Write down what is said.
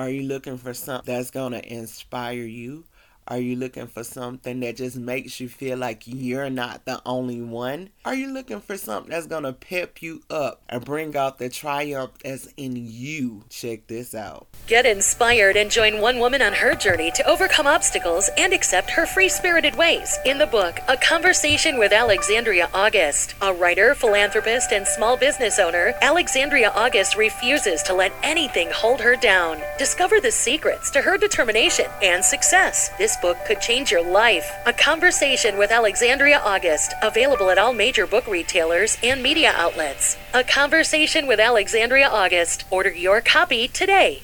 Are you looking for something that's going to inspire you? Are you looking for something that just makes you feel like you're not the only one? Are you looking for something that's going to pep you up and bring out the triumph that's in you? Check this out. Get inspired and join one woman on her journey to overcome obstacles and accept her free spirited ways in the book A Conversation with Alexandria August. A writer, philanthropist, and small business owner, Alexandria August refuses to let anything hold her down. Discover the secrets to her determination and success. This book could change your life. A Conversation with Alexandria August, available at all major book retailers and media outlets. A Conversation with Alexandria August. Order your copy today.